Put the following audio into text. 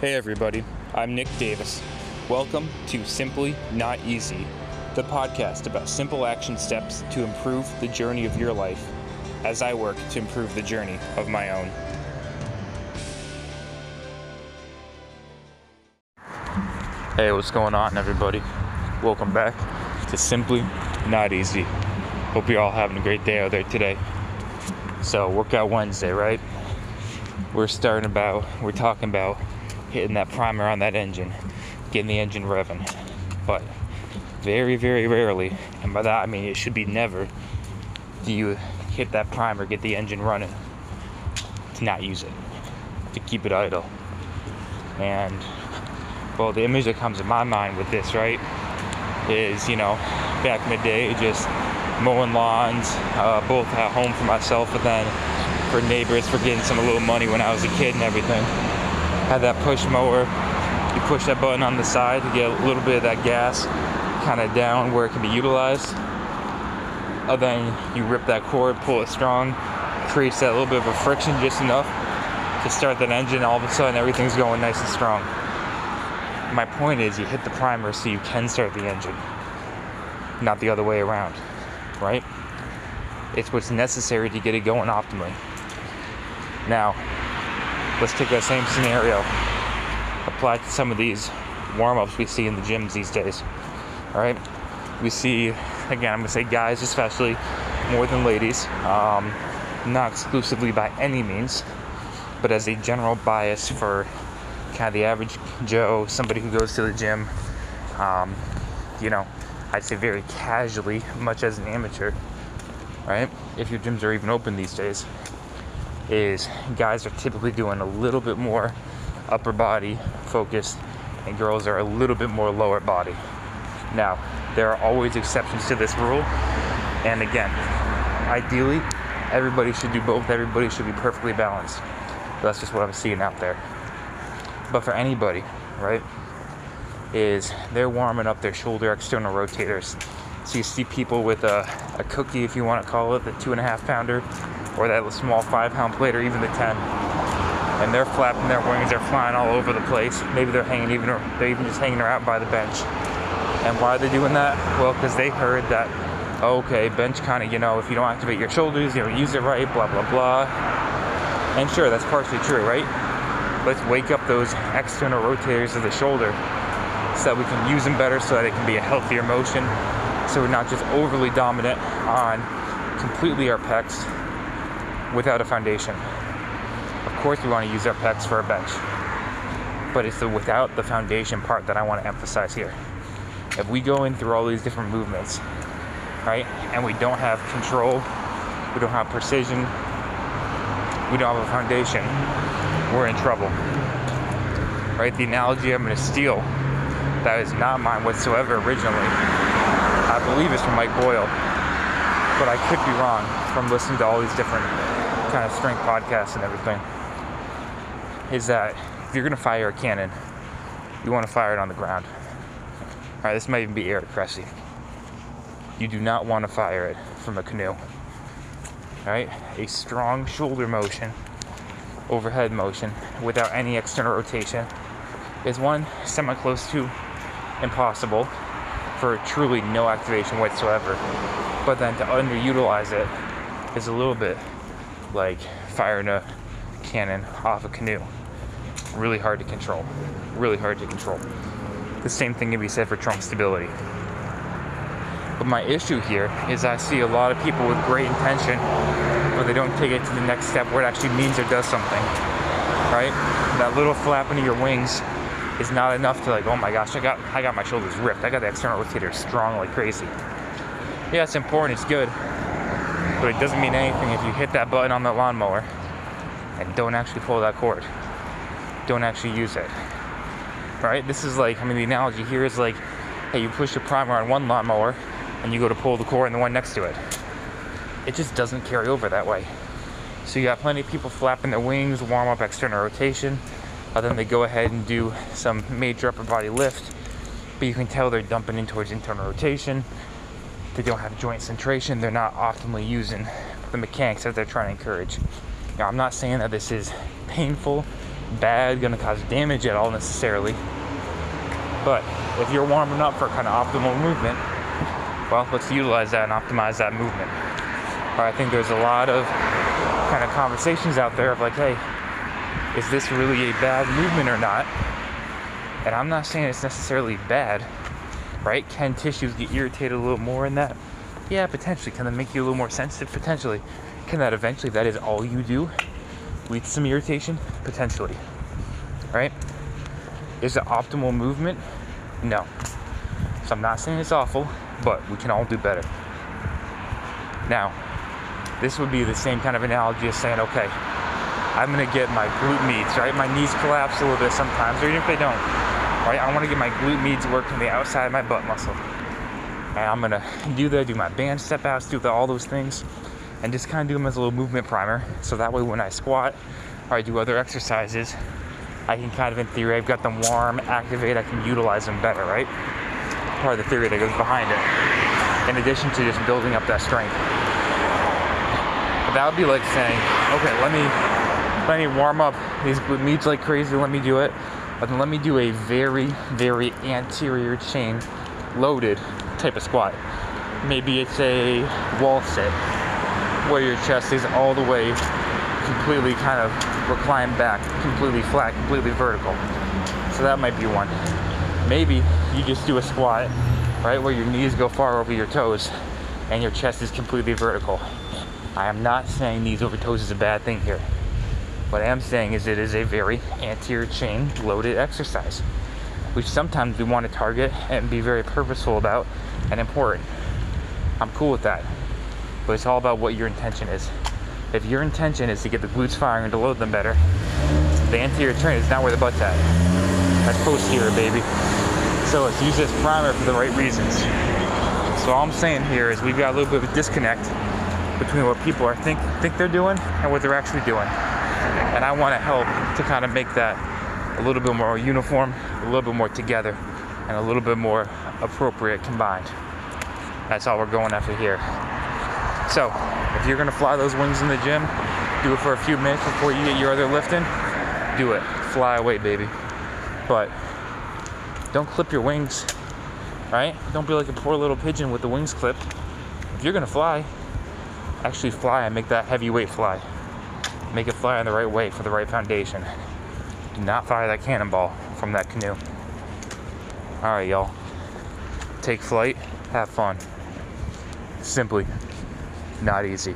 Hey everybody, I'm Nick Davis. Welcome to Simply Not Easy, the podcast about simple action steps to improve the journey of your life as I work to improve the journey of my own. Hey, what's going on, everybody? Welcome back to Simply Not Easy. Hope you're all having a great day out there today. So, Workout Wednesday, right? We're starting about, we're talking about hitting that primer on that engine, getting the engine revving. But very, very rarely, and by that I mean it should be never, do you hit that primer, get the engine running, to not use it, to keep it idle. And well, the image that comes to my mind with this, right, is you know, back in the day, just mowing lawns, uh, both at home for myself, but then for neighbors for getting some a little money when I was a kid and everything. Had that push mower. You push that button on the side to get a little bit of that gas kind of down where it can be utilized. And then you rip that cord, pull it strong, creates that little bit of a friction just enough to start that engine. All of a sudden, everything's going nice and strong my point is you hit the primer so you can start the engine, not the other way around, right? It's what's necessary to get it going optimally. Now, let's take that same scenario, apply to some of these warm ups we see in the gyms these days, all right? We see, again, I'm gonna say guys especially, more than ladies, um, not exclusively by any means, but as a general bias for kind of the average Joe, somebody who goes to the gym, um, you know, I'd say very casually, much as an amateur, right? If your gyms are even open these days, is guys are typically doing a little bit more upper body focused, and girls are a little bit more lower body. Now, there are always exceptions to this rule, and again, ideally, everybody should do both, everybody should be perfectly balanced. That's just what I'm seeing out there but for anybody, right, is they're warming up their shoulder external rotators. So you see people with a, a cookie, if you want to call it, the two and a half pounder, or that small five pound plate, or even the 10. And they're flapping their wings, they're flying all over the place. Maybe they're hanging even, they're even just hanging out by the bench. And why are they doing that? Well, because they heard that, okay, bench kind of, you know, if you don't activate your shoulders, you don't use it right, blah, blah, blah. And sure, that's partially true, right? let's wake up those external rotators of the shoulder so that we can use them better so that it can be a healthier motion so we're not just overly dominant on completely our pecs without a foundation. Of course, we want to use our pecs for a bench, but it's the without the foundation part that I want to emphasize here. If we go in through all these different movements, right, and we don't have control, we don't have precision, we don't have a foundation, we're in trouble. Right? The analogy I'm going to steal, that is not mine whatsoever originally. I believe it's from Mike Boyle, but I could be wrong from listening to all these different kind of strength podcasts and everything. Is that if you're going to fire a cannon, you want to fire it on the ground. All right, this might even be Eric Cressey. You do not want to fire it from a canoe. All right, a strong shoulder motion overhead motion without any external rotation is one semi close to impossible for truly no activation whatsoever. But then to underutilize it is a little bit like firing a cannon off a canoe. Really hard to control. Really hard to control. The same thing can be said for trunk stability. But my issue here is I see a lot of people with great intention, but they don't take it to the next step where it actually means or does something. Right? That little flapping of your wings is not enough to like, oh my gosh, I got I got my shoulders ripped. I got the external rotator strong like crazy. Yeah, it's important, it's good. But it doesn't mean anything if you hit that button on the lawnmower and don't actually pull that cord. Don't actually use it. Right? This is like, I mean, the analogy here is like, hey, you push your primer on one lawnmower and you go to pull the cord on the one next to it. It just doesn't carry over that way. So you got plenty of people flapping their wings, warm up external rotation, uh, then they go ahead and do some major upper body lift, but you can tell they're dumping in towards internal rotation. They don't have joint centration. They're not optimally using the mechanics that they're trying to encourage. Now, I'm not saying that this is painful bad, gonna cause damage at all necessarily. But if you're warming up for kind of optimal movement, well, let's utilize that and optimize that movement. Or I think there's a lot of kind of conversations out there of like, hey, is this really a bad movement or not? And I'm not saying it's necessarily bad, right? Can tissues get irritated a little more in that? Yeah, potentially. Can that make you a little more sensitive? Potentially. Can that eventually, that is all you do, lead to some irritation? Potentially. Right? Is it optimal movement? No. So I'm not saying it's awful, but we can all do better. Now, this would be the same kind of analogy as saying, okay, I'm gonna get my glute medius, right? My knees collapse a little bit sometimes, or even if they don't, right? I wanna get my glute medius working the outside of my butt muscle. And I'm gonna do that, do my band step outs, do the, all those things, and just kind of do them as a little movement primer. So that way, when I squat or I do other exercises, I can kind of, in theory, I've got them warm, activate, I can utilize them better, right? Part of the theory that goes behind it. In addition to just building up that strength. But that would be like saying, okay, let me let me warm up these glute medius like crazy, let me do it. But then let me do a very, very anterior chain loaded type of squat. Maybe it's a wall sit where your chest is all the way completely kind of reclined back, completely flat, completely vertical. So that might be one. Maybe you just do a squat, right, where your knees go far over your toes and your chest is completely vertical. I am not saying knees over toes is a bad thing here. What I am saying is it is a very anterior chain loaded exercise, which sometimes we want to target and be very purposeful about and important. I'm cool with that. But it's all about what your intention is. If your intention is to get the glutes firing and to load them better, the anterior chain is not where the butt's at. That's posterior, baby. So let's use this primer for the right reasons. So all I'm saying here is we've got a little bit of a disconnect between what people are think think they're doing and what they're actually doing. And I want to help to kind of make that a little bit more uniform, a little bit more together, and a little bit more appropriate combined. That's all we're going after here. So, if you're gonna fly those wings in the gym, do it for a few minutes before you get your other lifting. Do it. Fly away, baby. But don't clip your wings, right? Don't be like a poor little pigeon with the wings clipped. If you're gonna fly, actually fly and make that heavyweight fly. Make it fly in the right way for the right foundation. Do not fire that cannonball from that canoe. All right, y'all. Take flight. Have fun. Simply not easy.